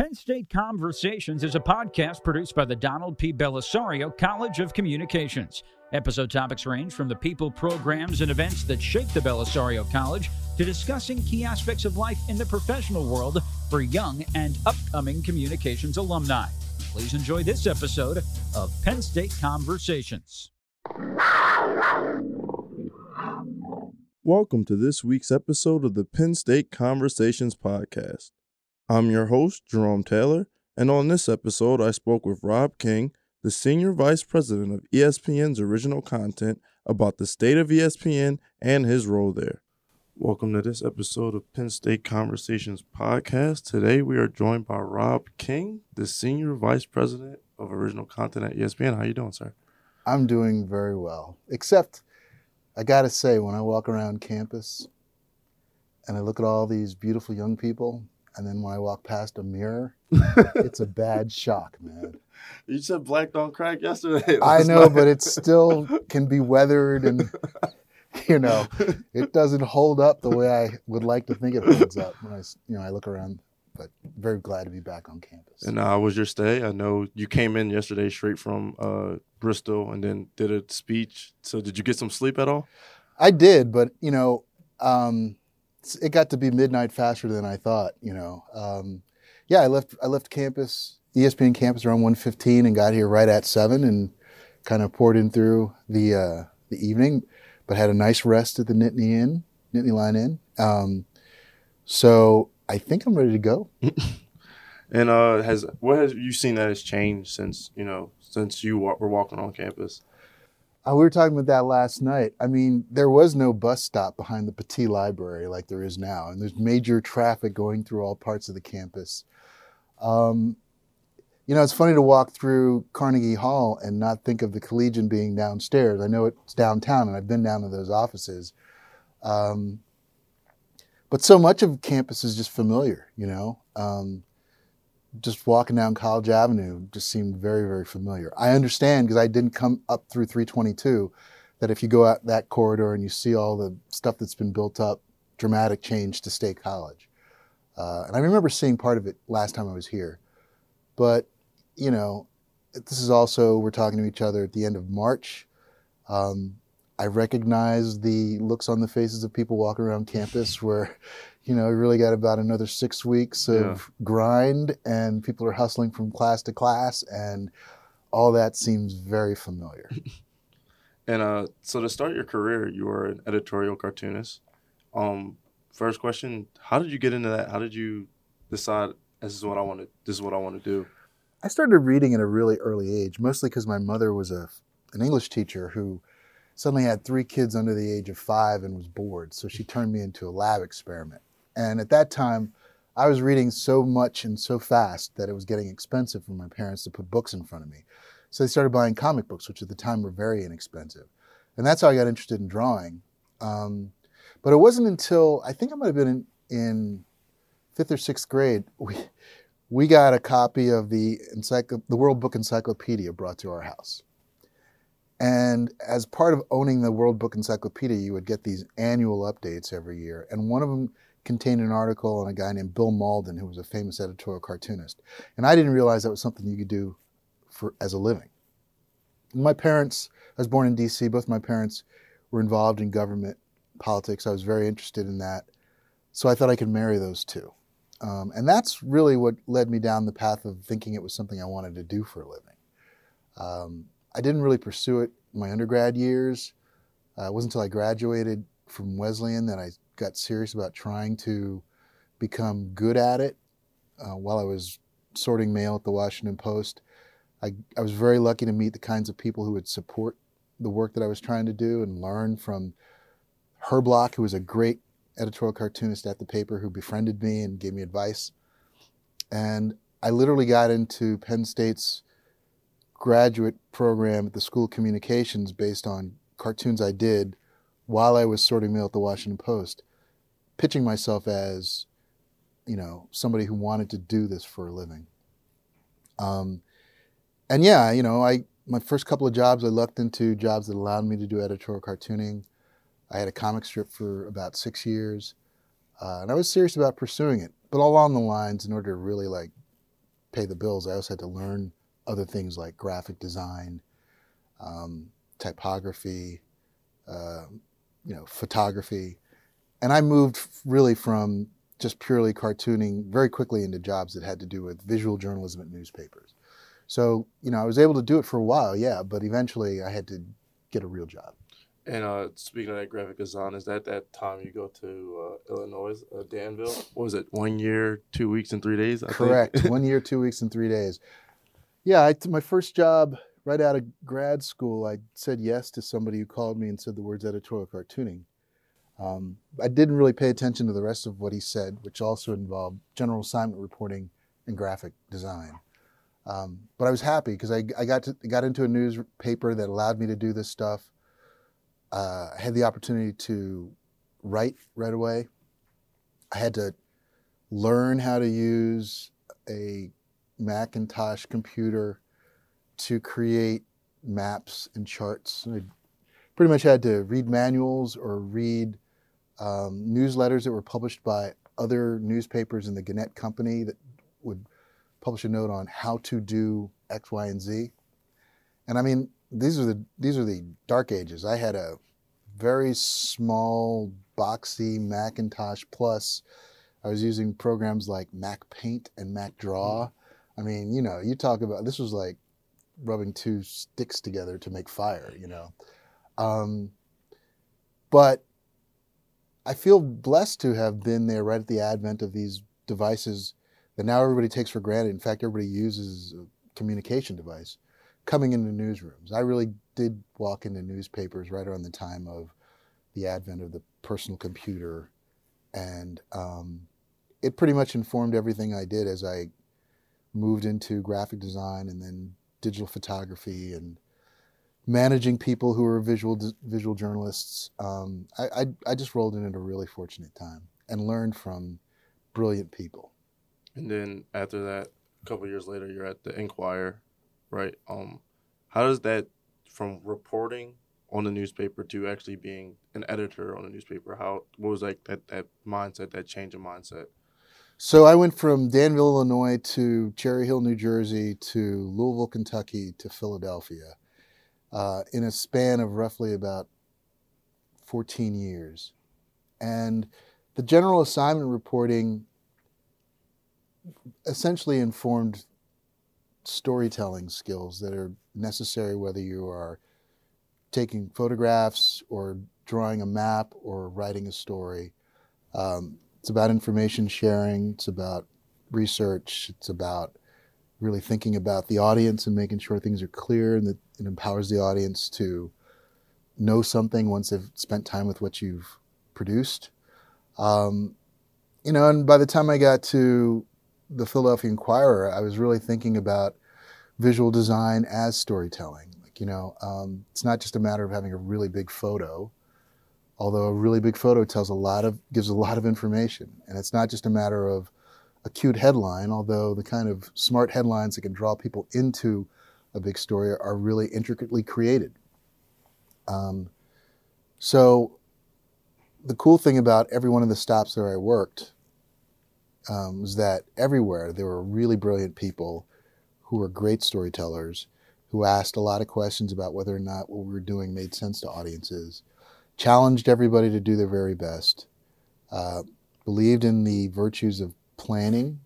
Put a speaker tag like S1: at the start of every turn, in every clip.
S1: Penn State Conversations is a podcast produced by the Donald P. Bellisario College of Communications. Episode topics range from the people, programs, and events that shape the Bellisario College to discussing key aspects of life in the professional world for young and upcoming communications alumni. Please enjoy this episode of Penn State Conversations.
S2: Welcome to this week's episode of the Penn State Conversations podcast. I'm your host, Jerome Taylor, and on this episode, I spoke with Rob King, the Senior Vice President of ESPN's original content, about the state of ESPN and his role there. Welcome to this episode of Penn State Conversations podcast. Today, we are joined by Rob King, the Senior Vice President of original content at ESPN. How are you doing, sir?
S3: I'm doing very well, except I got to say, when I walk around campus and I look at all these beautiful young people, and then when I walk past a mirror, it's a bad shock, man.
S2: You said black don't crack yesterday.
S3: I know, but it still can be weathered and you know, it doesn't hold up the way I would like to think it holds up when I, you know, I look around. But very glad to be back on campus.
S2: And how uh, was your stay? I know you came in yesterday straight from uh, Bristol and then did a speech. So did you get some sleep at all?
S3: I did, but you know, um, it got to be midnight faster than I thought. You know, um, yeah, I left I left campus, ESPN campus around 1.15 and got here right at seven and kind of poured in through the uh, the evening, but had a nice rest at the Nittany Inn, Nittany Lion Inn. Um, so I think I'm ready to go.
S2: and uh, has what has you seen that has changed since you know since you were walking on campus?
S3: Uh, we were talking about that last night. I mean, there was no bus stop behind the Pattee Library like there is now, and there's major traffic going through all parts of the campus. Um, you know, it's funny to walk through Carnegie Hall and not think of the Collegian being downstairs. I know it's downtown, and I've been down to those offices. Um, but so much of campus is just familiar, you know. Um, just walking down College Avenue just seemed very, very familiar. I understand because I didn't come up through 322 that if you go out that corridor and you see all the stuff that's been built up, dramatic change to State College. Uh, and I remember seeing part of it last time I was here. But, you know, this is also, we're talking to each other at the end of March. Um, I recognize the looks on the faces of people walking around campus where you know, we really got about another six weeks of yeah. grind, and people are hustling from class to class, and all that seems very familiar.
S2: and uh, so, to start your career, you were an editorial cartoonist. Um, first question: How did you get into that? How did you decide this is what I want to this is what I want to do?
S3: I started reading at a really early age, mostly because my mother was a an English teacher who suddenly had three kids under the age of five and was bored. So she turned me into a lab experiment. And at that time, I was reading so much and so fast that it was getting expensive for my parents to put books in front of me. So they started buying comic books, which at the time were very inexpensive. And that's how I got interested in drawing. Um, but it wasn't until I think I might have been in, in fifth or sixth grade, we, we got a copy of the, encycl- the World Book Encyclopedia brought to our house. And as part of owning the World Book Encyclopedia, you would get these annual updates every year. And one of them contained an article on a guy named Bill Mauldin, who was a famous editorial cartoonist. And I didn't realize that was something you could do for as a living. My parents, I was born in D.C., both my parents were involved in government politics. I was very interested in that. So I thought I could marry those two. Um, and that's really what led me down the path of thinking it was something I wanted to do for a living. Um, I didn't really pursue it my undergrad years. Uh, it wasn't until I graduated from Wesleyan that I got serious about trying to become good at it uh, while I was sorting mail at the Washington Post. I, I was very lucky to meet the kinds of people who would support the work that I was trying to do and learn from Herblock, who was a great editorial cartoonist at the paper who befriended me and gave me advice. And I literally got into Penn State's graduate program at the School of Communications based on cartoons I did while I was sorting mail at the Washington Post pitching myself as, you know, somebody who wanted to do this for a living. Um, and yeah, you know, I my first couple of jobs I lucked into jobs that allowed me to do editorial cartooning. I had a comic strip for about six years, uh, and I was serious about pursuing it. But along the lines, in order to really like pay the bills, I also had to learn other things like graphic design, um, typography, uh, you know, photography, and I moved really from just purely cartooning very quickly into jobs that had to do with visual journalism at newspapers. So, you know, I was able to do it for a while, yeah, but eventually I had to get a real job.
S2: And uh, speaking of that graphic design, is that that time you go to uh, Illinois, uh, Danville? What was it? One year, two weeks, and three days? I
S3: Correct. One year, two weeks, and three days. Yeah, I, my first job right out of grad school, I said yes to somebody who called me and said the words editorial cartooning. Um, I didn't really pay attention to the rest of what he said, which also involved general assignment reporting and graphic design. Um, but I was happy because I, I, got to, got into a newspaper that allowed me to do this stuff. Uh, I had the opportunity to write right away. I had to learn how to use a Macintosh computer to create maps and charts. I pretty much had to read manuals or read um, newsletters that were published by other newspapers in the Gannett Company that would publish a note on how to do X, Y, and Z. And I mean, these are the these are the dark ages. I had a very small, boxy Macintosh Plus. I was using programs like Mac Paint and Mac Draw. I mean, you know, you talk about this was like rubbing two sticks together to make fire, you know. Um, but I feel blessed to have been there right at the advent of these devices that now everybody takes for granted. In fact, everybody uses a communication device coming into newsrooms. I really did walk into newspapers right around the time of the advent of the personal computer, and um, it pretty much informed everything I did as I moved into graphic design and then digital photography and managing people who are visual visual journalists. Um, I, I, I just rolled in at a really fortunate time and learned from brilliant people.
S2: And then after that, a couple years later, you're at the Inquirer, right? Um, how does that from reporting on the newspaper to actually being an editor on a newspaper? How what was like that that mindset, that change of mindset?
S3: So I went from Danville, Illinois to Cherry Hill, New Jersey to Louisville, Kentucky to Philadelphia uh, in a span of roughly about 14 years. And the general assignment reporting essentially informed storytelling skills that are necessary whether you are taking photographs or drawing a map or writing a story. Um, it's about information sharing, it's about research, it's about really thinking about the audience and making sure things are clear and that it empowers the audience to know something once they've spent time with what you've produced. Um, you know, and by the time I got to the Philadelphia Inquirer, I was really thinking about visual design as storytelling. Like, you know, um, it's not just a matter of having a really big photo, although a really big photo tells a lot of, gives a lot of information. And it's not just a matter of a cute headline, although the kind of smart headlines that can draw people into a big story are really intricately created. Um, so the cool thing about every one of the stops where I worked um, was that everywhere there were really brilliant people who were great storytellers who asked a lot of questions about whether or not what we were doing made sense to audiences, challenged everybody to do their very best, uh, believed in the virtues of planning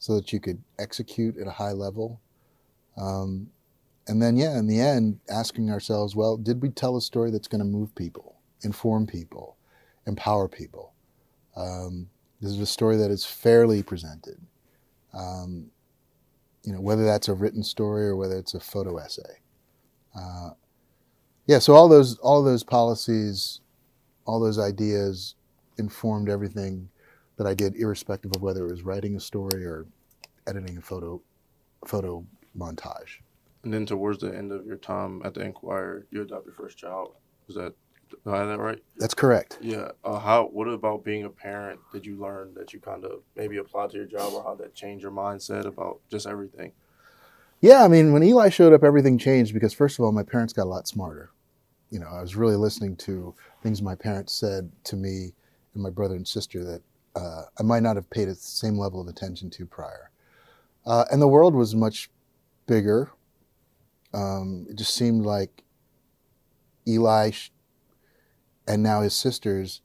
S3: so that you could execute at a high level. Um, and then, yeah, in the end, asking ourselves, well, did we tell a story that's going to move people, inform people, empower people? Um, this is a story that is fairly presented. Um, you know, whether that's a written story or whether it's a photo essay. Uh, yeah, so all those all those policies, all those ideas informed everything that I did, irrespective of whether it was writing a story or editing a photo photo montage.
S2: And then towards the end of your time at the Inquirer, you adopt your first child. Was that do I have that right?
S3: That's correct.
S2: Yeah. Uh, how? What about being a parent? Did you learn that you kind of maybe applied to your job, or how that changed your mindset about just everything?
S3: Yeah, I mean, when Eli showed up, everything changed because first of all, my parents got a lot smarter. You know, I was really listening to things my parents said to me and my brother and sister that uh, I might not have paid the same level of attention to prior. Uh, and the world was much bigger. Um, it just seemed like Eli and now his sisters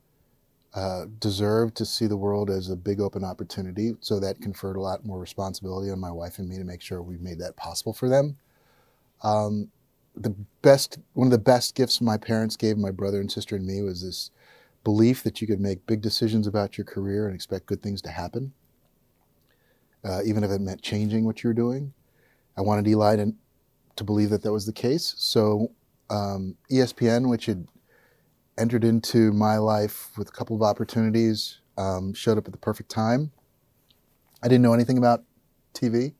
S3: uh, deserved to see the world as a big open opportunity. So that conferred a lot more responsibility on my wife and me to make sure we made that possible for them. Um, the best, one of the best gifts my parents gave my brother and sister and me was this belief that you could make big decisions about your career and expect good things to happen, uh, even if it meant changing what you were doing. I wanted Eli to, to believe that that was the case. So um, ESPN, which had entered into my life with a couple of opportunities, um, showed up at the perfect time. I didn't know anything about TV,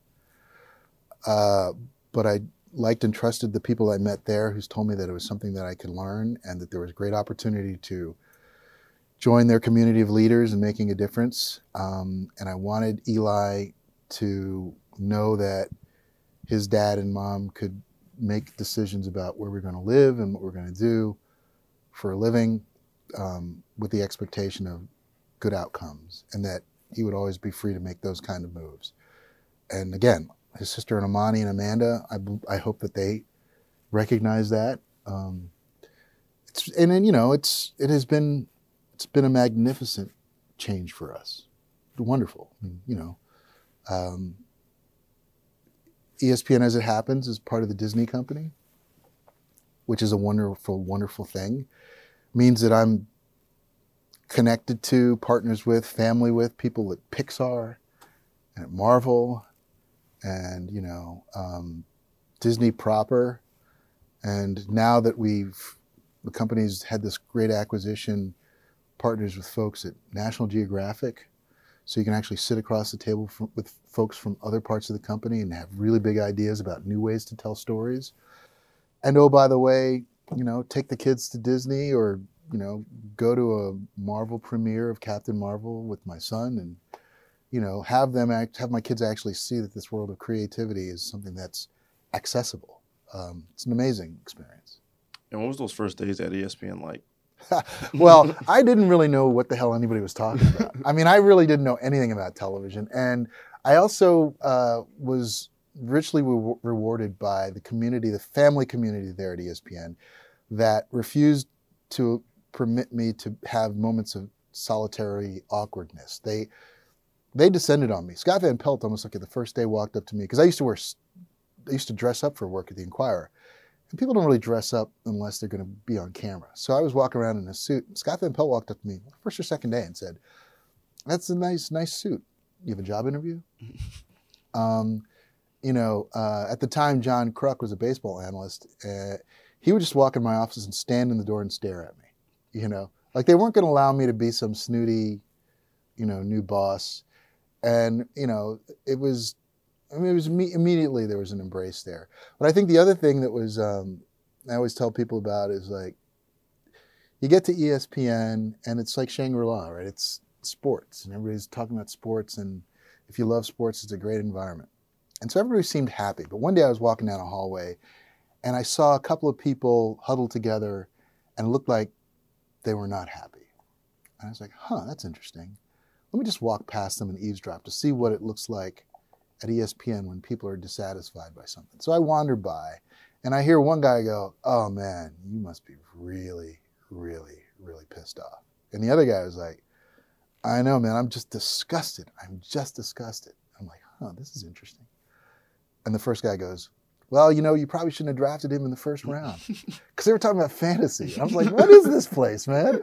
S3: uh, but I liked and trusted the people I met there who's told me that it was something that I could learn and that there was great opportunity to join their community of leaders and making a difference. Um, and I wanted Eli to know that his dad and mom could make decisions about where we're going to live and what we're going to do for a living um, with the expectation of good outcomes and that he would always be free to make those kind of moves. And again, his sister and Amani and Amanda, I, I hope that they recognize that. Um, it's, and then, you know, it's, it has been, it's been a magnificent change for us. Wonderful. You know, um, ESPN, as it happens, is part of the Disney company, which is a wonderful, wonderful thing. means that I'm connected to, partners with, family with people at Pixar and at Marvel and, you know, um, Disney proper. And now that we've, the company's had this great acquisition, partners with folks at National Geographic, so you can actually sit across the table from, with folks from other parts of the company and have really big ideas about new ways to tell stories. And oh, by the way, you know, take the kids to Disney or you know, go to a Marvel premiere of Captain Marvel with my son and you know, have them act, have my kids actually see that this world of creativity is something that's accessible. Um, it's an amazing experience.
S2: And what was those first days at ESPN like?
S3: well, I didn't really know what the hell anybody was talking about. I mean, I really didn't know anything about television, and I also uh, was richly re- rewarded by the community, the family community there at ESPN, that refused to permit me to have moments of solitary awkwardness. They they descended on me. Scott Van Pelt almost like the first day walked up to me because I used to wear, I used to dress up for work at the Inquirer, and people don't really dress up unless they're going to be on camera. So I was walking around in a suit. Scott Van Pelt walked up to me first or second day and said, "That's a nice, nice suit. You have a job interview." um, you know, uh, at the time, John Kruk was a baseball analyst. Uh, he would just walk in my office and stand in the door and stare at me. You know, like they weren't going to allow me to be some snooty, you know, new boss and you know it was I mean, it was me, immediately there was an embrace there. But I think the other thing that was um, I always tell people about is like you get to ESPN and it's like Shangri-La, right? It's sports and everybody's talking about sports and if you love sports, it's a great environment. And so everybody seemed happy. But one day I was walking down a hallway and I saw a couple of people huddled together and looked like they were not happy. And I was like, huh, that's interesting let me just walk past them and eavesdrop to see what it looks like at ESPN when people are dissatisfied by something. So I wander by and I hear one guy go, Oh man, you must be really, really, really pissed off. And the other guy was like, I know, man, I'm just disgusted. I'm just disgusted. I'm like, Huh, this is interesting. And the first guy goes, well, you know, you probably shouldn't have drafted him in the first round because they were talking about fantasy. And I was like, what is this place, man?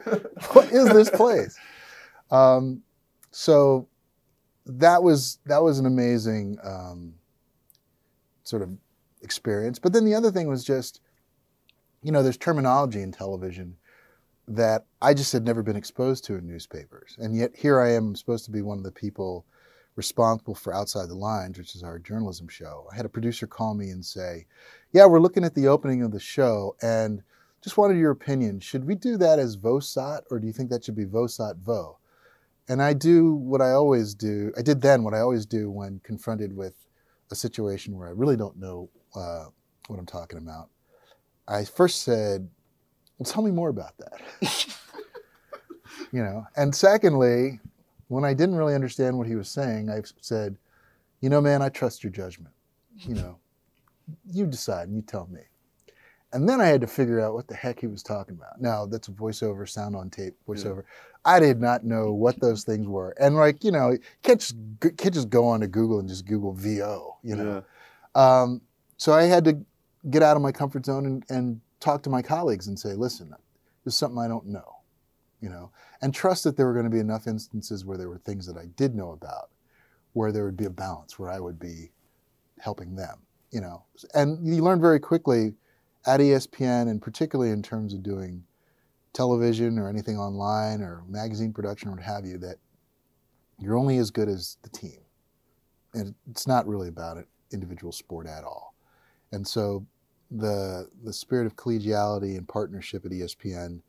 S3: What is this place? Um, so that was that was an amazing um, sort of experience. But then the other thing was just, you know, there's terminology in television that I just had never been exposed to in newspapers, and yet here I am supposed to be one of the people responsible for Outside the Lines, which is our journalism show. I had a producer call me and say, "Yeah, we're looking at the opening of the show and." Just wanted your opinion. Should we do that as VOSOT, or do you think that should be VOSOT VO? And I do what I always do. I did then what I always do when confronted with a situation where I really don't know uh, what I'm talking about. I first said, "Well, tell me more about that." you know, and secondly, when I didn't really understand what he was saying, I said, you know, man, I trust your judgment. You know, you decide and you tell me. And then I had to figure out what the heck he was talking about. Now, that's a voiceover, sound on tape, voiceover. Yeah. I did not know what those things were. And like, you know, you can't just, can't just go on to Google and just Google VO, you know. Yeah. Um, so I had to get out of my comfort zone and, and talk to my colleagues and say, listen, there's something I don't know, you know, and trust that there were going to be enough instances where there were things that I did know about, where there would be a balance, where I would be helping them, you know. And you learn very quickly at ESPN, and particularly in terms of doing television or anything online or magazine production or what have you, that you're only as good as the team. And it's not really about an individual sport at all. And so the the spirit of collegiality and partnership at ESPN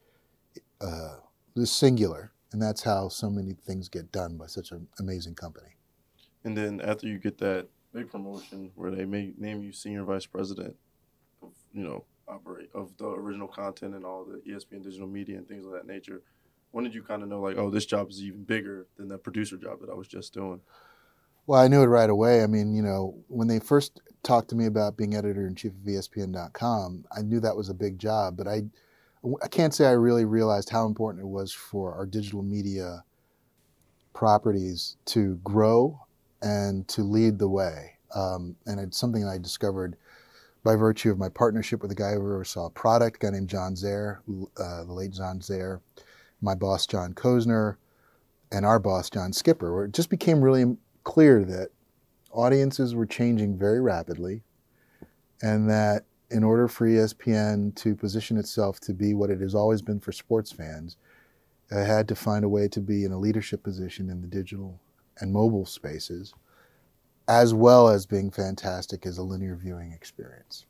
S3: uh, is singular, and that's how so many things get done by such an amazing company.
S2: And then after you get that big promotion where they may name you senior vice president, you know, operate of the original content and all the ESPN digital media and things of that nature. When did you kind of know like, oh, this job is even bigger than the producer job that I was just doing?
S3: Well, I knew it right away. I mean, you know, when they first talked to me about being editor in chief of ESPN.com, I knew that was a big job, but I, I can't say I really realized how important it was for our digital media properties to grow and to lead the way. Um, and it's something I discovered by virtue of my partnership with a guy who oversaw a product, a guy named John Zehr, uh, the late John Zehr, my boss John Kosner, and our boss John Skipper, where it just became really clear that audiences were changing very rapidly, and that in order for ESPN to position itself to be what it has always been for sports fans, it had to find a way to be in a leadership position in the digital and mobile spaces as well as being fantastic as a linear viewing experience.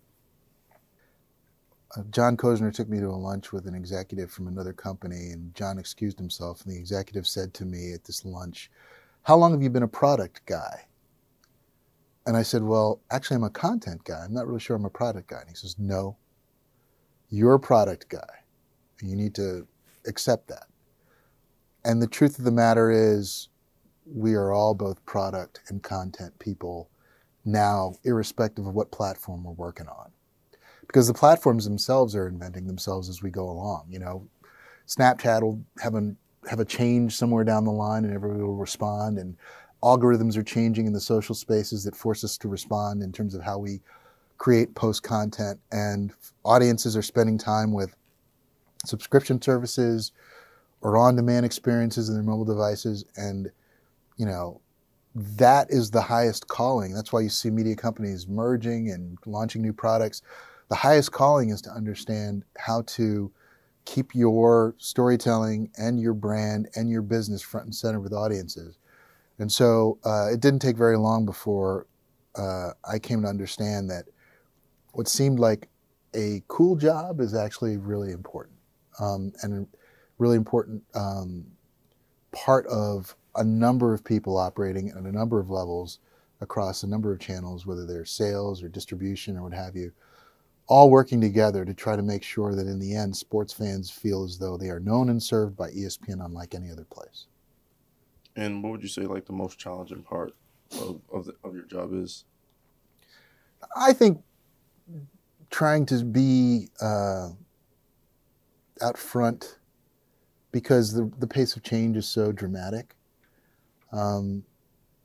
S3: Uh, John Kosner took me to a lunch with an executive from another company, and John excused himself. And the executive said to me at this lunch, How long have you been a product guy? And I said, Well, actually, I'm a content guy. I'm not really sure I'm a product guy. And he says, No, you're a product guy. You need to accept that. And the truth of the matter is, we are all both product and content people now, irrespective of what platform we're working on. Because the platforms themselves are inventing themselves as we go along. You know, Snapchat will have a, have a change somewhere down the line and everybody will respond. And algorithms are changing in the social spaces that force us to respond in terms of how we create post content. And audiences are spending time with subscription services or on demand experiences in their mobile devices. And you know, that is the highest calling. That's why you see media companies merging and launching new products. The highest calling is to understand how to keep your storytelling and your brand and your business front and center with audiences. And so uh, it didn't take very long before uh, I came to understand that what seemed like a cool job is actually really important um, and a really important um, part of a number of people operating at a number of levels across a number of channels, whether they're sales or distribution or what have you, all working together to try to make sure that in the end, sports fans feel as though they are known and served by ESPN unlike any other place.
S2: And what would you say, like, the most challenging part of, of, the, of your job is?
S3: I think trying to be uh, out front because the, the pace of change is so dramatic um,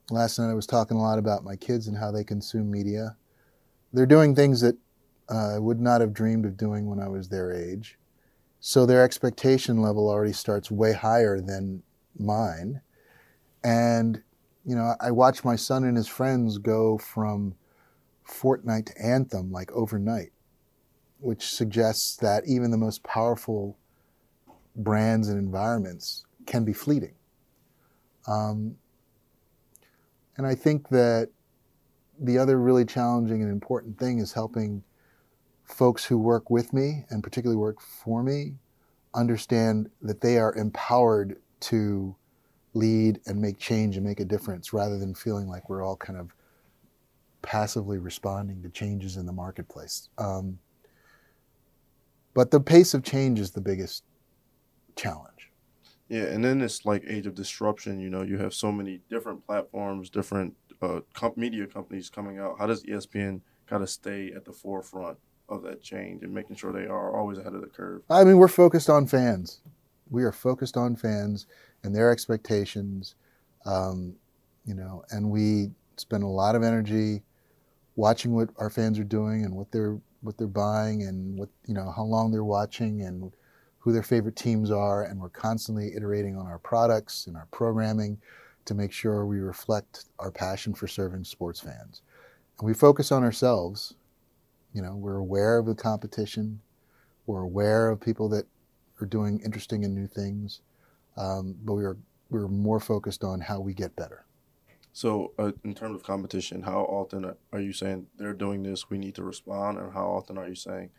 S3: last night I was talking a lot about my kids and how they consume media. They're doing things that uh, I would not have dreamed of doing when I was their age. So their expectation level already starts way higher than mine. And, you know, I watch my son and his friends go from Fortnite to Anthem like overnight, which suggests that even the most powerful brands and environments can be fleeting. Um, and I think that the other really challenging and important thing is helping folks who work with me and particularly work for me understand that they are empowered to lead and make change and make a difference rather than feeling like we're all kind of passively responding to changes in the marketplace. Um, but the pace of change is the biggest challenge.
S2: Yeah, and then it's like age of disruption. You know, you have so many different platforms, different uh, comp- media companies coming out. How does ESPN kind of stay at the forefront of that change and making sure they are always ahead of the curve?
S3: I mean, we're focused on fans. We are focused on fans and their expectations, um, you know, and we spend a lot of energy watching what our fans are doing and what they're what they're buying and what you know how long they're watching and who their favorite teams are, and we're constantly iterating on our products and our programming to make sure we reflect our passion for serving sports fans. And we focus on ourselves. You know, we're aware of the competition. We're aware of people that are doing interesting and new things, um, but we are we're more focused on how we get better.
S2: So, uh, in terms of competition, how often are you saying they're doing this? We need to respond, and how often are you saying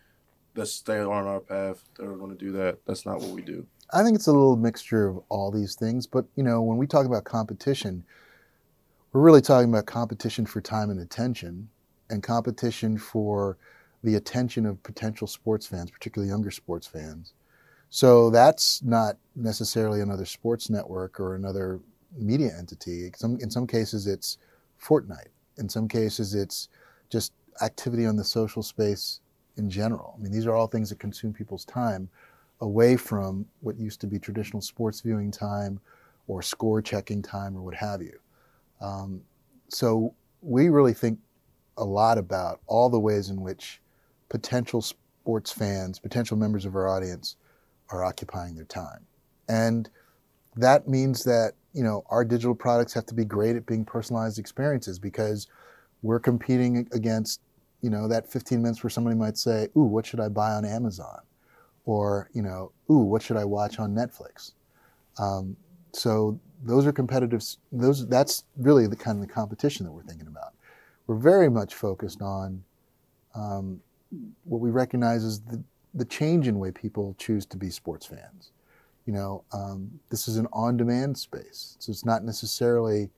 S2: let's stay on our path. They're going to do that. That's not what we do.
S3: I think it's a little mixture of all these things. But you know, when we talk about competition, we're really talking about competition for time and attention, and competition for the attention of potential sports fans, particularly younger sports fans. So that's not necessarily another sports network or another media entity. Some, in some cases, it's Fortnite. In some cases, it's just activity on the social space in general. I mean, these are all things that consume people's time away from what used to be traditional sports viewing time or score checking time or what have you. Um, so we really think a lot about all the ways in which potential sports fans, potential members of our audience, are occupying their time. And that means that you know our digital products have to be great at being personalized experiences because we're competing against you know, that 15 minutes where somebody might say, ooh, what should I buy on Amazon? Or, you know, ooh, what should I watch on Netflix? Um, so those are competitive, those, that's really the kind of the competition that we're thinking about. We're very much focused on um, what we recognize as the, the change in way people choose to be sports fans. You know, um, this is an on-demand space, so it's not necessarily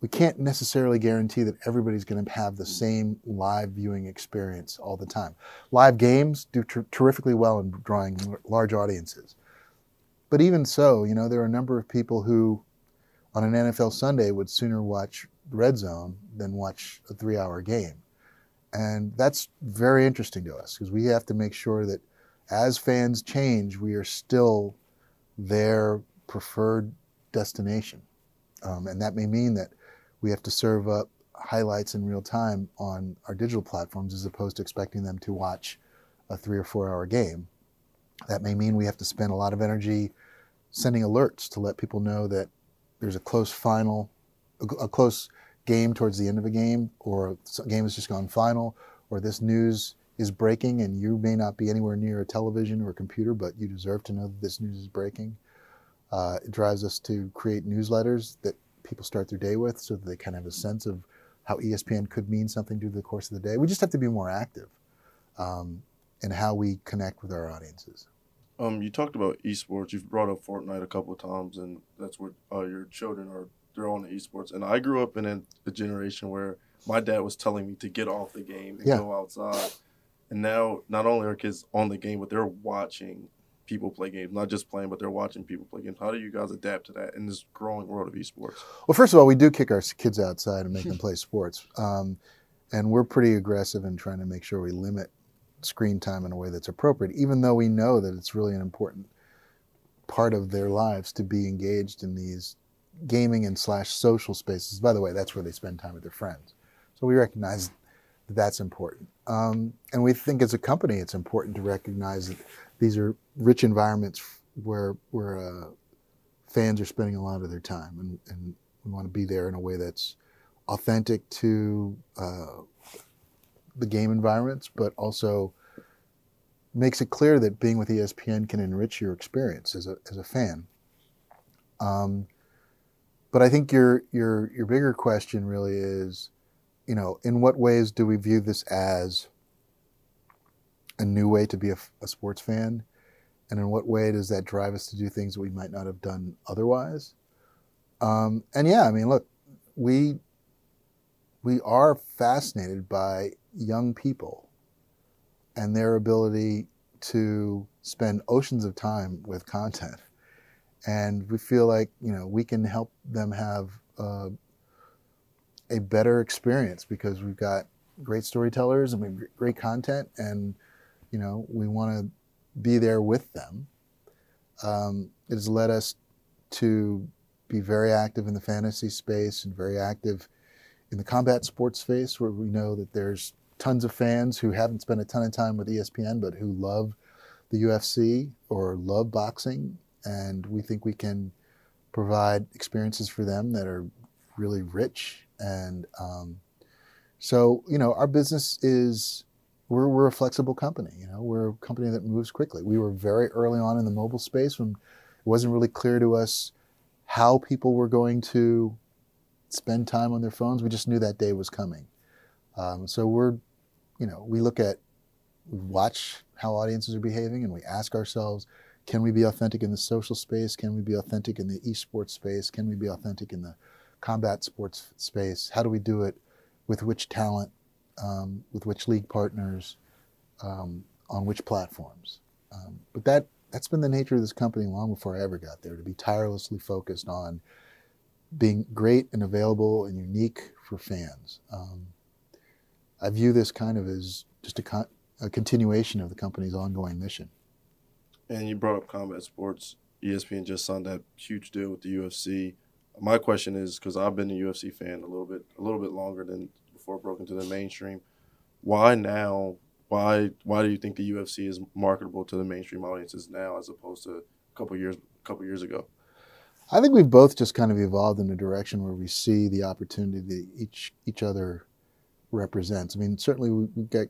S3: we can't necessarily guarantee that everybody's going to have the same live viewing experience all the time. Live games do ter- terrifically well in drawing large audiences. But even so, you know, there are a number of people who on an NFL Sunday would sooner watch Red Zone than watch a three hour game. And that's very interesting to us because we have to make sure that as fans change, we are still their preferred destination. Um, and that may mean that we have to serve up highlights in real time on our digital platforms as opposed to expecting them to watch a three or four hour game. That may mean we have to spend a lot of energy sending alerts to let people know that there's a close final, a, close game towards the end of a game, or a game has just gone final, or this news is breaking and you may not be anywhere near a television or a computer, but you deserve to know that this news is breaking. Uh, it drives us to create newsletters that people start their day with so that they kind of have a sense of how ESPN could mean something through the course of the day. We just have to be more active um, in how we connect with our audiences.
S2: Um, you talked about esports. You've brought up Fortnite a couple of times, and that's what uh, your children are. They're on the esports, and I grew up in a, a, generation where my dad was telling me to get off the game and yeah. go outside. And now, not only are kids on the game, but they're watching people play games, not just playing, but they're watching people play games. How do you guys adapt to that in this growing world of esports?
S3: Well, first of all, we do kick our kids outside and make them play sports. Um, and we're pretty aggressive in trying to make sure we limit screen time in a way that's appropriate, even though we know that it's really an important part of their lives to be engaged in these gaming and slash social spaces. By the way, that's where they spend time with their friends. So we recognize that's important. Um, and we think as a company, it's important to recognize that these are rich environments where where uh, fans are spending a lot of their time, and, and we want to be there in a way that's authentic to uh, the game environments, but also makes it clear that being with ESPN can enrich your experience as a as a fan. Um, but I think your your your bigger question really is, you know, in what ways do we view this as a new way to be a, a, sports fan? And in what way does that drive us to do things that we might not have done otherwise? Um, and yeah, I mean, look, we we are fascinated by young people and their ability to spend oceans of time with content and we feel like you know we can help them have uh, a better experience because we've got great storytellers and we have great content, and you know we want to be there with them. Um, it has led us to be very active in the fantasy space and very active in the combat sports space, where we know that there's tons of fans who haven't spent a ton of time with ESPN, but who love the UFC or love boxing, and we think we can provide experiences for them that are really rich. And um, so, you know, our business is we're, we're a flexible company. You know, we're a company that moves quickly. We were very early on in the mobile space when it wasn't really clear to us how people were going to spend time on their phones. We just knew that day was coming. Um, so we're, you know, we look at, we watch how audiences are behaving, and we ask ourselves, can we be authentic in the social space? Can we be authentic in the esports space? Can we be authentic in the combat sports space? How do we do it? With which talent? Um, with which league partners? Um, on which platforms? Um, but that that's been the nature of this company long before I ever got there. To be tirelessly focused on being great and available and unique for fans. Um, I view this kind of as just a, con- a continuation of the company's ongoing mission.
S2: And you brought up combat sports. ESPN just signed that huge deal with the UFC. My question is because I've been a UFC fan a little bit, a little bit longer than before it broke into the mainstream. Why now? Why why do you think the UFC is marketable to the mainstream audiences now as opposed to a couple years a couple years ago?
S3: I think we've both just kind of evolved in a direction where we see the opportunity that each each other represents. I mean, certainly we, get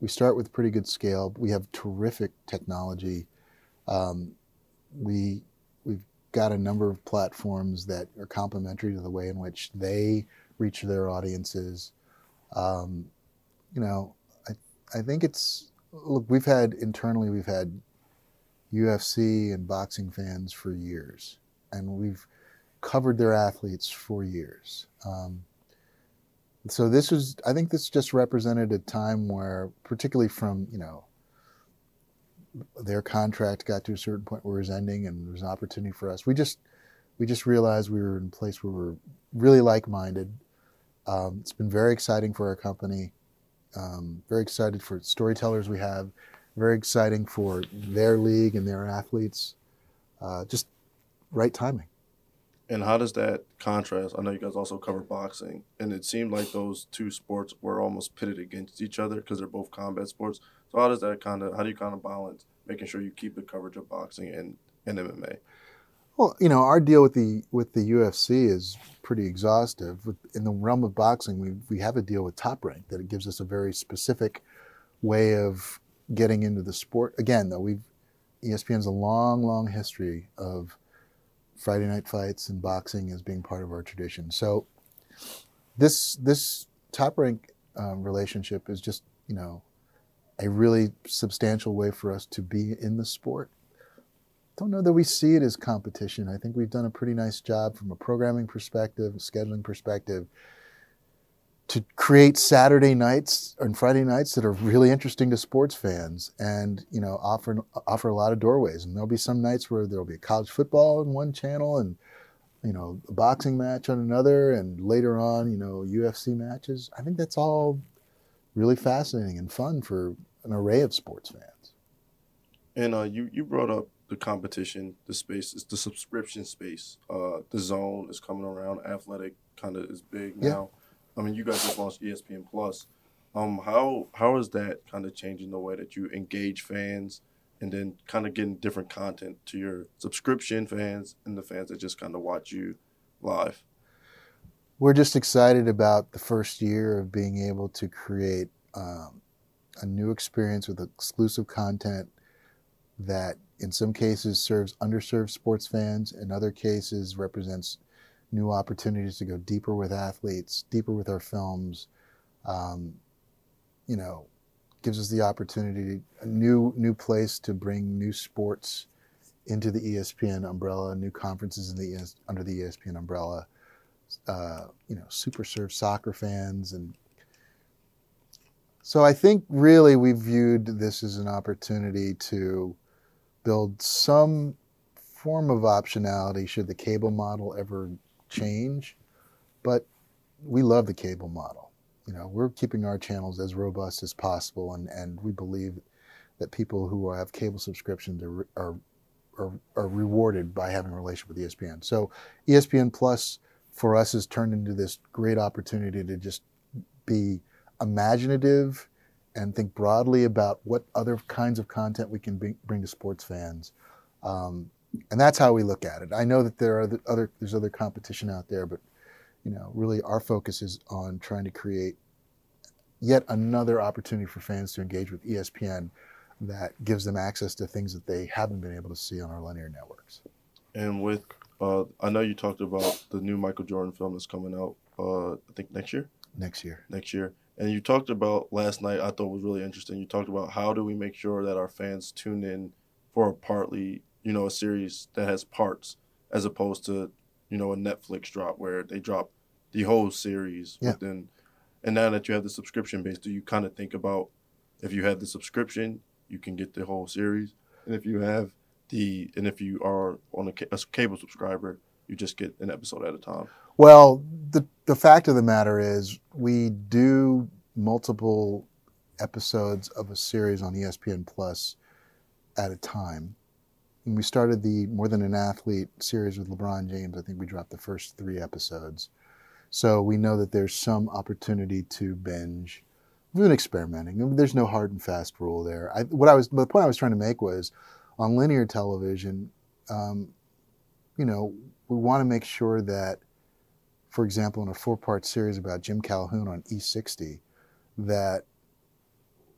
S3: we start with pretty good scale. We have terrific technology. Um, we got a number of platforms that are complementary to the way in which they reach their audiences. Um, you know, I I think it's look. We've had internally we've had UFC and boxing fans for years and we've covered their athletes for years. Um, so this was, I think, this just represented a time where, particularly from you know, their contract got to a certain point where it was ending, and there was an opportunity for us. We just, we just realized we were in a place where we are really like-minded. Um, it's been very exciting for our company. Um, very excited for storytellers we have. Very exciting for their league and their athletes. Uh, just right timing.
S2: And how does that contrast? I know you guys also cover boxing, and it seemed like those two sports were almost pitted against each other because they're both combat sports. So how does that kind of how do you kind of balance making sure you keep the coverage of boxing and, and MMA?
S3: Well, you know, our deal with the with the UFC is pretty exhaustive. In the realm of boxing, we we have a deal with Top Rank that it gives us a very specific way of getting into the sport. Again, though, we've ESPN's a long, long history of Friday night fights and boxing as being part of our tradition. So this this top rank um, relationship is just you know a really substantial way for us to be in the sport. Don't know that we see it as competition. I think we've done a pretty nice job from a programming perspective, scheduling perspective, to create Saturday nights and Friday nights that are really interesting to sports fans, and you know offer offer a lot of doorways. And there'll be some nights where there'll be college football on one channel, and you know a boxing match on another, and later on you know UFC matches. I think that's all really fascinating and fun for an array of sports fans.
S2: And uh, you you brought up the competition, the space, it's the subscription space. Uh, zone is coming around. Athletic kind of is big now. Yeah I mean, you guys just launched ESPN Plus. Um, how how is that kind of changing the way that you engage fans, and then kind of getting different content to your subscription fans and the fans that just kind of watch you live?
S3: We're just excited about the first year of being able to create um, a new experience with exclusive content that, in some cases, serves underserved sports fans, in other cases, represents new opportunities to go deeper with athletes, deeper with our films. Um, you know, gives us the opportunity, a new new place to bring new sports into the ESPN umbrella, new conferences in the under the ESPN umbrella. Uh, you know, super serve soccer fans, and so I think really we viewed this as an opportunity to build some form of optionality should the cable model ever change, but we love the cable model. You know, we're keeping our channels as robust as possible, and, and we believe that people who have cable subscriptions are, are, are, are rewarded by having a relationship with ESPN. So ESPN Plus for us has turned into this great opportunity to just be imaginative and think broadly about what other kinds of content we can bring, to sports fans. Um, and that's how we look at it. I know that there are other there's other competition out there, but you know, really our focus is on trying to create yet another opportunity for fans to engage with ESPN that gives them access to things that they haven't been able to see on our linear networks.
S2: And with, uh, I know you talked about the new Michael Jordan film that's coming out. Uh, I think next year.
S3: Next year.
S2: Next year. And you talked about last night. I thought was really interesting. You talked about how do we make sure that our fans tune in for a partly, you know, a series that has parts, as opposed to, you know, a Netflix drop where they drop the whole series
S3: Yeah.
S2: within. And now that you have the subscription base, do you kind of think about if you have the subscription, you can get the whole series, and if you have the and if you are on a, a cable subscriber, you just get an episode at a time.
S3: Well, the the fact of the matter is, we do multiple episodes of a series on ESPN Plus at a time. When we started the More Than an Athlete series with LeBron James, I think we dropped the first three episodes. So we know that there's some opportunity to binge. We've been experimenting. There's no hard and fast rule there. I, what I was, the point I was trying to make was, on linear television, um, you know, we want to make sure that for example, in a four part series about Jim Calhoun on E60, that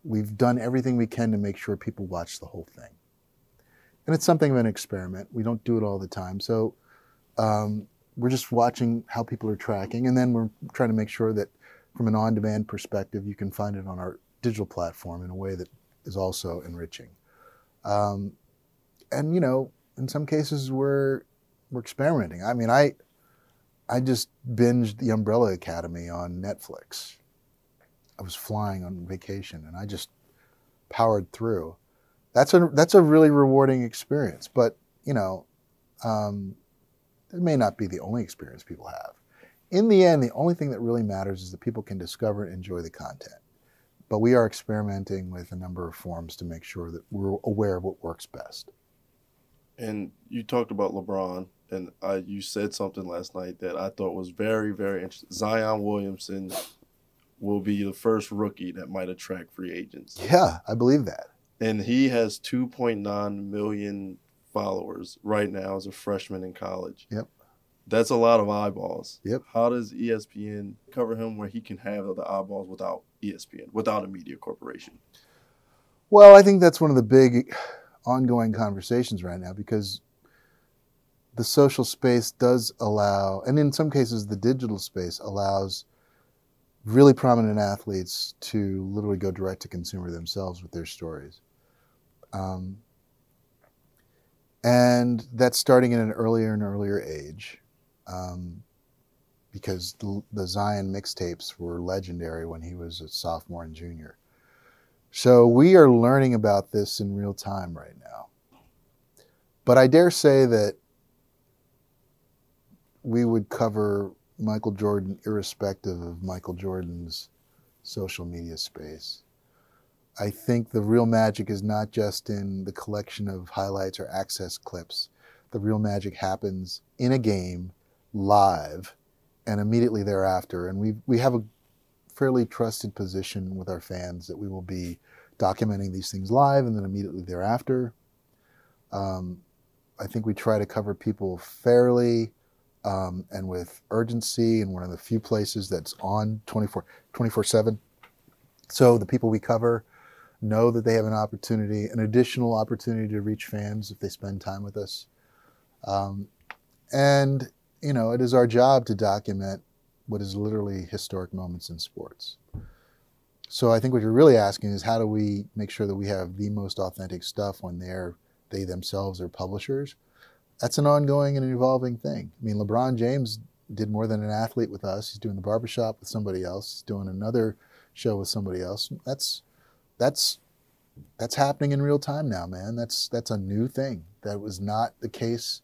S3: we've done everything we can to make sure people watch the whole thing. And it's something of an experiment. We don't do it all the time. So um, we're just watching how people are tracking. And then we're trying to make sure that from an on demand perspective, you can find it on our digital platform in a way that is also enriching. Um, and, you know, in some cases, we're, we're experimenting. I mean, I, I just binged The Umbrella Academy on Netflix. I was flying on vacation and I just powered through. That's a that's a really rewarding experience. But you know, um, it may not be the only experience people have. In the end, the only thing that really matters is that people can discover and enjoy the content. But we are experimenting with a number of forms to make sure that we're aware of what works best.
S2: And you talked about LeBron, and I, you said something last night that I thought was very, very interesting. Zion Williamson will be the first rookie that might attract free agents.
S3: Yeah, I believe that.
S2: And he has 2.9 million followers right now as a freshman in college.
S3: Yep.
S2: That's a lot of eyeballs.
S3: Yep.
S2: How does ESPN cover him where he can have the eyeballs without ESPN, without a media corporation?
S3: Well, I think that's one of the big ongoing conversations right now because the social space does allow, and in some cases, the digital space allows really prominent athletes to literally go direct to consumer themselves with their stories. Um, and that's starting at an earlier and earlier age um, because the, the Zion mixtapes were legendary when he was a sophomore and junior. So we are learning about this in real time right now. But I dare say that we would cover Michael Jordan irrespective of Michael Jordan's social media space. I think the real magic is not just in the collection of highlights or access clips. The real magic happens in a game, live, and immediately thereafter. And we, we have a fairly trusted position with our fans that we will be documenting these things live and then immediately thereafter. Um, I think we try to cover people fairly um, and with urgency, and one of the few places that's on 24 24 7. So the people we cover know that they have an opportunity, an additional opportunity to reach fans if they spend time with us. Um, and, you know, it is our job to document what is literally historic moments in sports. So I think what you're really asking is how do we make sure that we have the most authentic stuff when they're they themselves are publishers? That's an ongoing and evolving thing. I mean, LeBron James did more than an athlete with us. He's doing the barbershop with somebody else. He's doing another show with somebody else. That's that's that's happening in real time now, man. That's that's a new thing. That was not the case,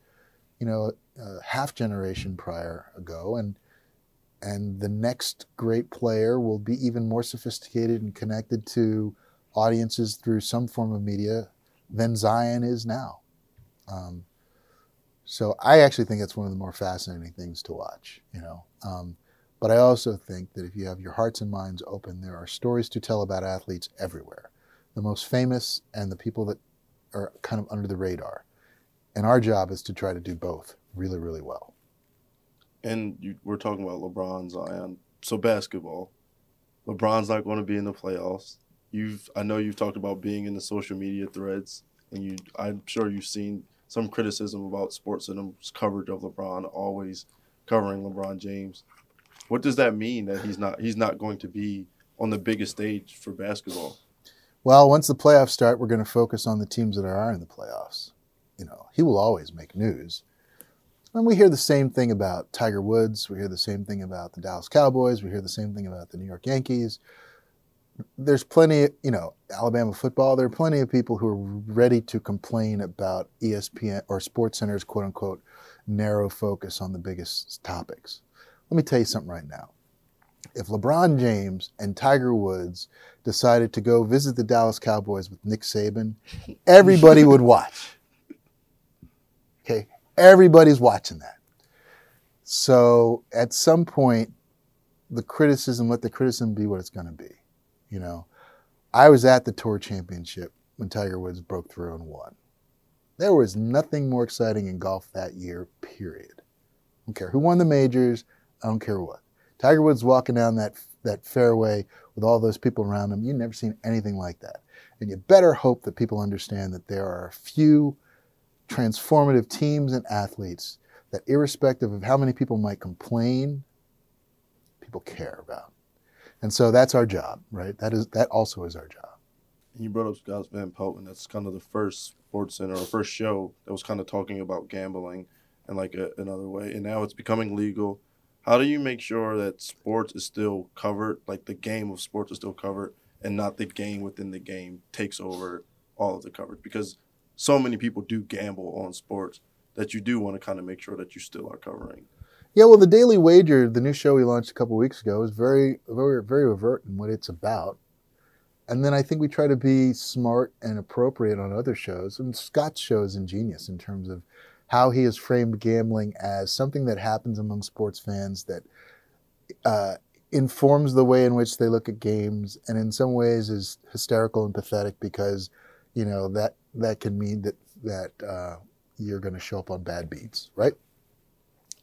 S3: you know, a half generation prior ago, and and the next great player will be even more sophisticated and connected to audiences through some form of media than Zion is now. Um, so I actually think it's one of the more fascinating things to watch, you know. Um, but I also think that if you have your hearts and minds open, there are stories to tell about athletes everywhere, the most famous and the people that are kind of under the radar. And our job is to try to do both really, really well.
S2: And you, we're talking about LeBron, Zion. So basketball, LeBron's not going to be in the playoffs. You've, I know you've talked about being in the social media threads, and you, I'm sure you've seen some criticism about SportsCenter's coverage of LeBron, always covering LeBron James. What does that mean that he's not he's not going to be on the biggest stage for basketball?
S3: Well, once the playoffs start, we're going to focus on the teams that are in the playoffs. You know, he will always make news. And we hear the same thing about Tiger Woods. We hear the same thing about the Dallas Cowboys. We hear the same thing about the New York Yankees. There's plenty, you know, Alabama football. There are plenty of people who are ready to complain about ESPN or SportsCenter's quote unquote narrow focus on the biggest topics. Let me tell you something right now. If LeBron James and Tiger Woods decided to go visit the Dallas Cowboys with Nick Saban, everybody would watch. Everybody's watching that. So at some point, the criticism, let the criticism be what it's going to be. You know, I was at the Tour Championship when Tiger Woods broke through and won. There was nothing more exciting in golf that year, period. I don't care who won the majors, I don't care what. Tiger Woods walking down that that fairway with all those people around him, you've never seen anything like that. And you better hope that people understand that there are a few transformative teams and athletes that, irrespective of how many people might complain, people care about. And so that's our job, right? That is that also is our job.
S2: You brought up Scott Van and that's kind of the first SportsCenter or first show that was kind of talking about gambling in like a, another way. And now it's becoming legal how do you make sure that sports is still covered, like the game of sports is still covered, and not the game within the game takes over all of the coverage? Because so many people do gamble on sports that you do want to kind of make sure that you still are covering.
S3: Yeah, well, the Daily Wager, the new show we launched a couple weeks ago, is very, very, very overt in what it's about. And then I think we try to be smart and appropriate on other shows. And Scott's show is ingenious in terms of how he has framed gambling as something that happens among sports fans that uh, informs the way in which they look at games, and in some ways is hysterical and pathetic because you know that that can mean that that uh, you're going to show up on bad beats, right?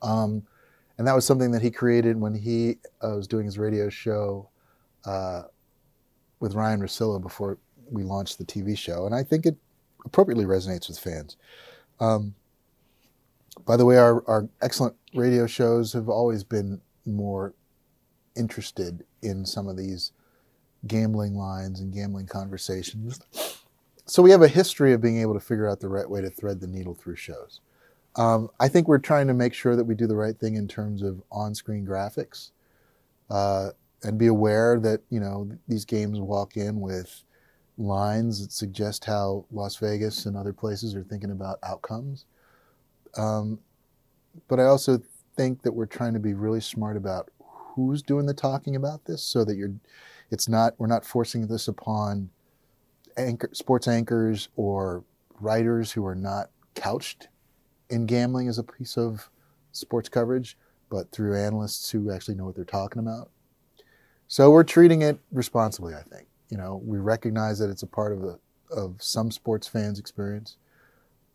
S3: Um, and that was something that he created when he uh, was doing his radio show uh, with Ryan Russillo before we launched the TV show, and I think it appropriately resonates with fans. Um, by the way, our, our excellent radio shows have always been more interested in some of these gambling lines and gambling conversations. So we have a history of being able to figure out the right way to thread the needle through shows. Um, I think we're trying to make sure that we do the right thing in terms of on-screen graphics, uh, and be aware that you know these games walk in with lines that suggest how Las Vegas and other places are thinking about outcomes. Um, but I also think that we're trying to be really smart about who's doing the talking about this, so that you're, it's not we're not forcing this upon anchor, sports anchors or writers who are not couched in gambling as a piece of sports coverage, but through analysts who actually know what they're talking about. So we're treating it responsibly, I think. You know, we recognize that it's a part of a, of some sports fans' experience.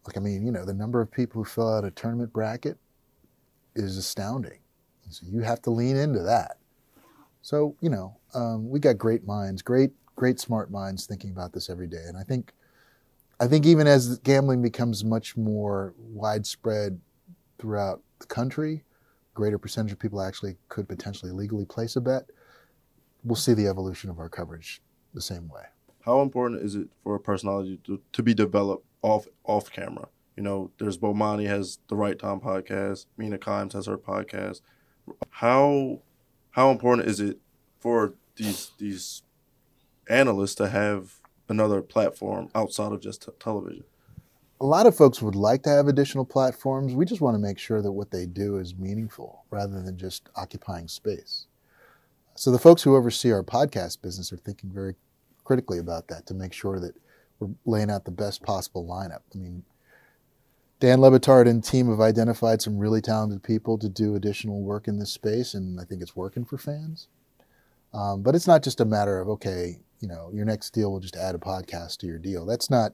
S3: Like, I mean, you know, the number of people who fill out a tournament bracket is astounding. So you have to lean into that. So, you know, um, we got great minds, great, great smart minds thinking about this every day. And I think, I think even as gambling becomes much more widespread throughout the country, greater percentage of people actually could potentially legally place a bet. We'll see the evolution of our coverage the same way.
S2: How important is it for a personality to, to be developed off off camera. You know, there's Bomani has the Right Time podcast. Mina Kimes has her podcast. How how important is it for these these analysts to have another platform outside of just t- television?
S3: A lot of folks would like to have additional platforms. We just want to make sure that what they do is meaningful rather than just occupying space. So the folks who oversee our podcast business are thinking very critically about that to make sure that we're laying out the best possible lineup. I mean, Dan Le Batard and team have identified some really talented people to do additional work in this space, and I think it's working for fans. Um, but it's not just a matter of okay, you know, your next deal will just add a podcast to your deal. That's not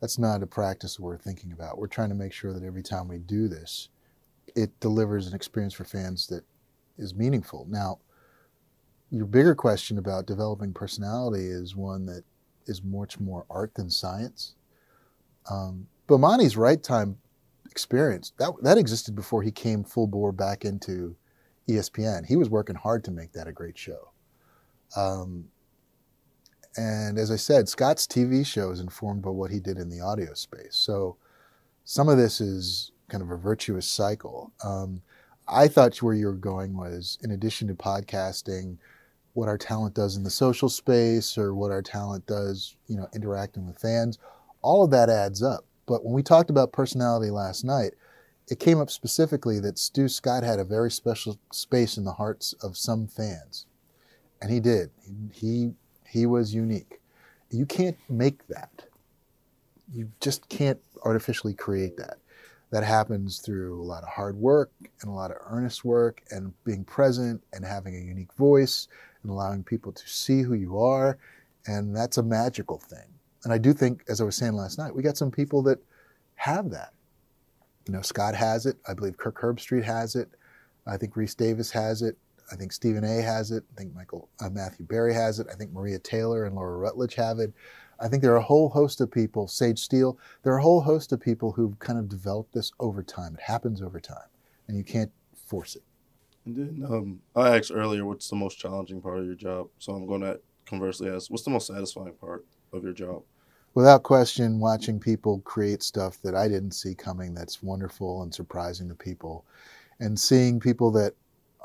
S3: that's not a practice we're thinking about. We're trying to make sure that every time we do this, it delivers an experience for fans that is meaningful. Now, your bigger question about developing personality is one that is much more art than science. Um, Bomani's right time experience that that existed before he came full bore back into ESPN. He was working hard to make that a great show. Um, and as I said, Scott's TV show is informed by what he did in the audio space. So some of this is kind of a virtuous cycle. Um, I thought where you were going was, in addition to podcasting, what our talent does in the social space or what our talent does, you know, interacting with fans, all of that adds up. But when we talked about personality last night, it came up specifically that Stu Scott had a very special space in the hearts of some fans. And he did. He, he was unique. You can't make that. You just can't artificially create that. That happens through a lot of hard work and a lot of earnest work and being present and having a unique voice and allowing people to see who you are. And that's a magical thing. And I do think, as I was saying last night, we got some people that have that. You know, Scott has it. I believe Kirk Herbstreit has it. I think Rece Davis has it. I think Stephen A. has it. I think Michael uh, Matthew Berry has it. I think Maria Taylor and Laura Rutledge have it. I think there are a whole host of people, Sage Steele, there are a whole host of people who've kind of developed this over time. It happens over time, and you can't force it.
S2: And then um, I asked earlier, what's the most challenging part of your job? So I'm going to conversely ask, what's the most satisfying part of your job?
S3: without question, watching people create stuff that I didn't see coming that's wonderful and surprising to people, and seeing people that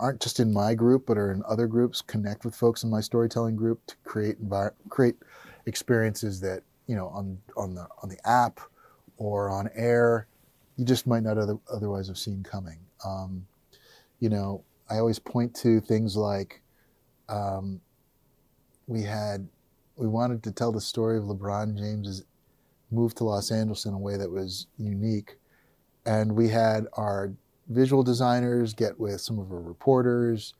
S3: aren't just in my group but are in other groups connect with folks in my storytelling group to create create experiences that you know on on the on the app or on air you just might not other, otherwise have seen coming. Um, you know, I always point to things like um, we had we wanted to tell the story of LeBron James's move to Los Angeles in a way that was unique. And we had our visual designers get with some of our reporters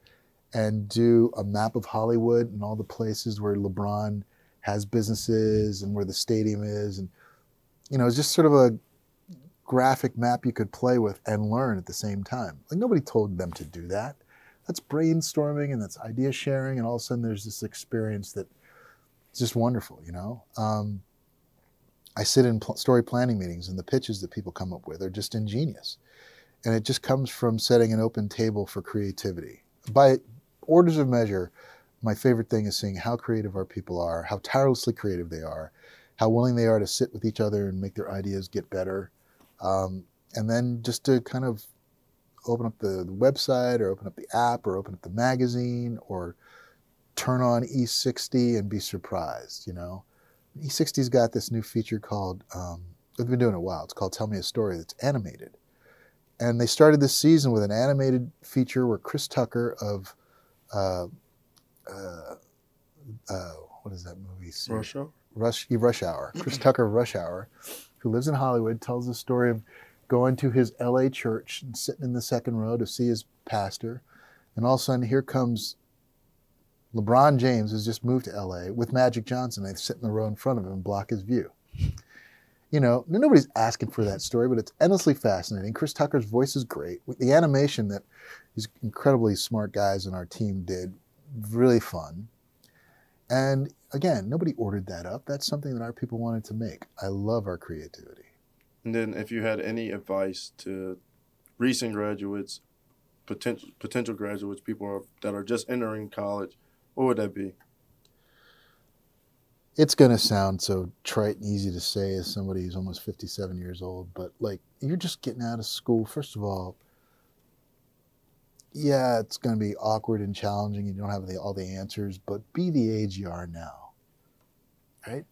S3: and do a map of Hollywood and all the places where LeBron has businesses and where the stadium is. And, you know, it's just sort of a graphic map you could play with and learn at the same time. Like nobody told them to do that. That's brainstorming and that's idea sharing. And all of a sudden there's this experience that it's just wonderful, you know. Um, I sit in pl- story planning meetings, and the pitches that people come up with are just ingenious, and it just comes from setting an open table for creativity. By orders of measure, my favorite thing is seeing how creative our people are, how tirelessly creative they are, how willing they are to sit with each other and make their ideas get better, um, and then just to kind of open up the, the website or open up the app or open up the magazine or turn on E60 and be surprised, you know. E60's got this new feature called, um, they've been doing it a while, it's called Tell Me a Story that's animated. And they started this season with an animated feature where Chris Tucker of, uh, uh, uh, what is that movie?
S2: Rush Hour?
S3: Rush, Rush Hour. Chris Tucker of Rush Hour, who lives in Hollywood, tells the story of going to his LA church and sitting in the second row to see his pastor. And all of a sudden, here comes LeBron James has just moved to LA with Magic Johnson. They sit in the row in front of him and block his view. You know, nobody's asking for that story, but it's endlessly fascinating. Chris Tucker's voice is great. The animation that these incredibly smart guys in our team did, really fun. And again, nobody ordered that up. That's something that our people wanted to make. I love our creativity.
S2: And then, if you had any advice to recent graduates, potential potential graduates, people are, that are just entering college, what would that be?
S3: It's going to sound so trite and easy to say as somebody who's almost 57 years old, but like you're just getting out of school. First of all, yeah, it's going to be awkward and challenging. And you don't have the, all the answers, but be the age you are now, right?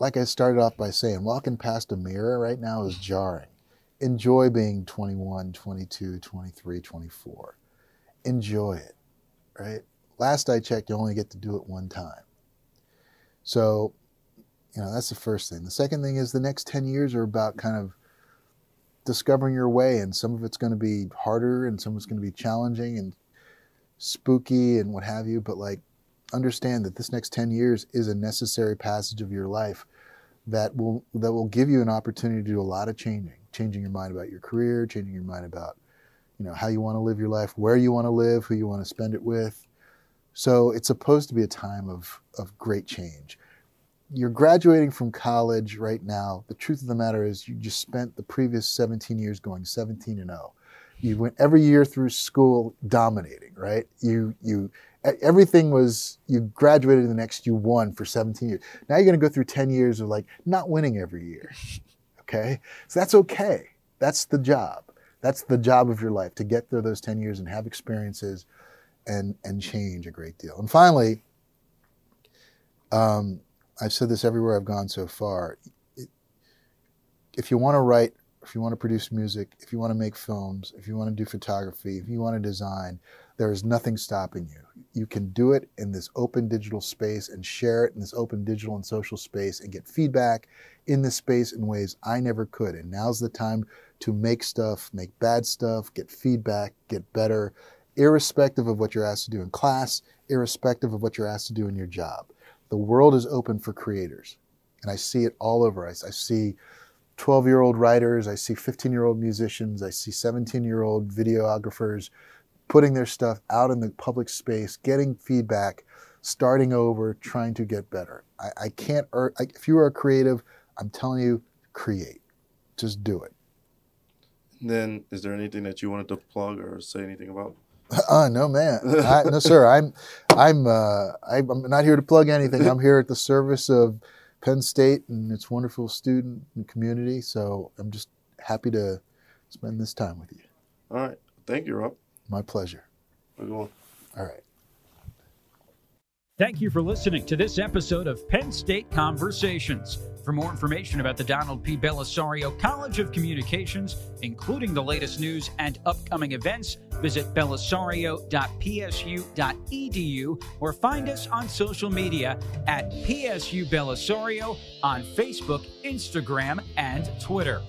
S3: like I started off by saying, walking past a mirror right now is jarring. Enjoy being 21, 22, 23, 24. Enjoy it, right? Last I checked, you only get to do it one time. So, you know, that's the first thing. The second thing is the next 10 years are about kind of discovering your way, and some of it's going to be harder, and some of it's going to be challenging and spooky and what have you. But like, understand that this next 10 years is a necessary passage of your life that will that will give you an opportunity to do a lot of changing changing your mind about your career changing your mind about you know how you want to live your life where you want to live who you want to spend it with so it's supposed to be a time of of great change you're graduating from college right now. The truth of the matter is you just spent the previous 17 years going 17 and 0 you went every year through school dominating right? You you everything was you graduated the next you won for 17 years. Now you're going to go through 10 years of like not winning every year okay? So that's okay. That's the job. That's the job of your life to get through those 10 years and have experiences and and change a great deal. And finally um, i've said this everywhere i've gone so far it, if you want to write if you want to produce music if you want to make films if you want to do photography if you want to design there is nothing stopping you. You can do it in this open digital space and share it in this open digital and social space and get feedback in this space in ways I never could. And now's the time to make stuff, make bad stuff, get feedback, get better, irrespective of what you're asked to do in class, irrespective of what you're asked to do in your job. The world is open for creators. And I see it all over. I, I see 12 year old writers, I see 15 year old musicians, I see 17 year old videographers putting their stuff out in the public space, getting feedback, starting over, trying to get better. I, I can't, I, if you are a creative, I'm telling you, create. Just do it.
S2: Then, is there anything that you wanted to plug or say anything about?
S3: Uh, no, man. I, no, sir. I'm, I'm, uh, I'm not here to plug anything. I'm here at the service of Penn State and its wonderful student and community. So I'm just happy to spend this time with you.
S2: All right. Thank you, Rob.
S3: My pleasure.
S2: All
S3: right.
S1: Thank you for listening to this episode of Penn State Conversations. For more information about the Donald P. Bellisario College of Communications, including the latest news and upcoming events, visit bellisario.psu.edu or find us on social media at PSU Bellisario on Facebook, Instagram, and Twitter.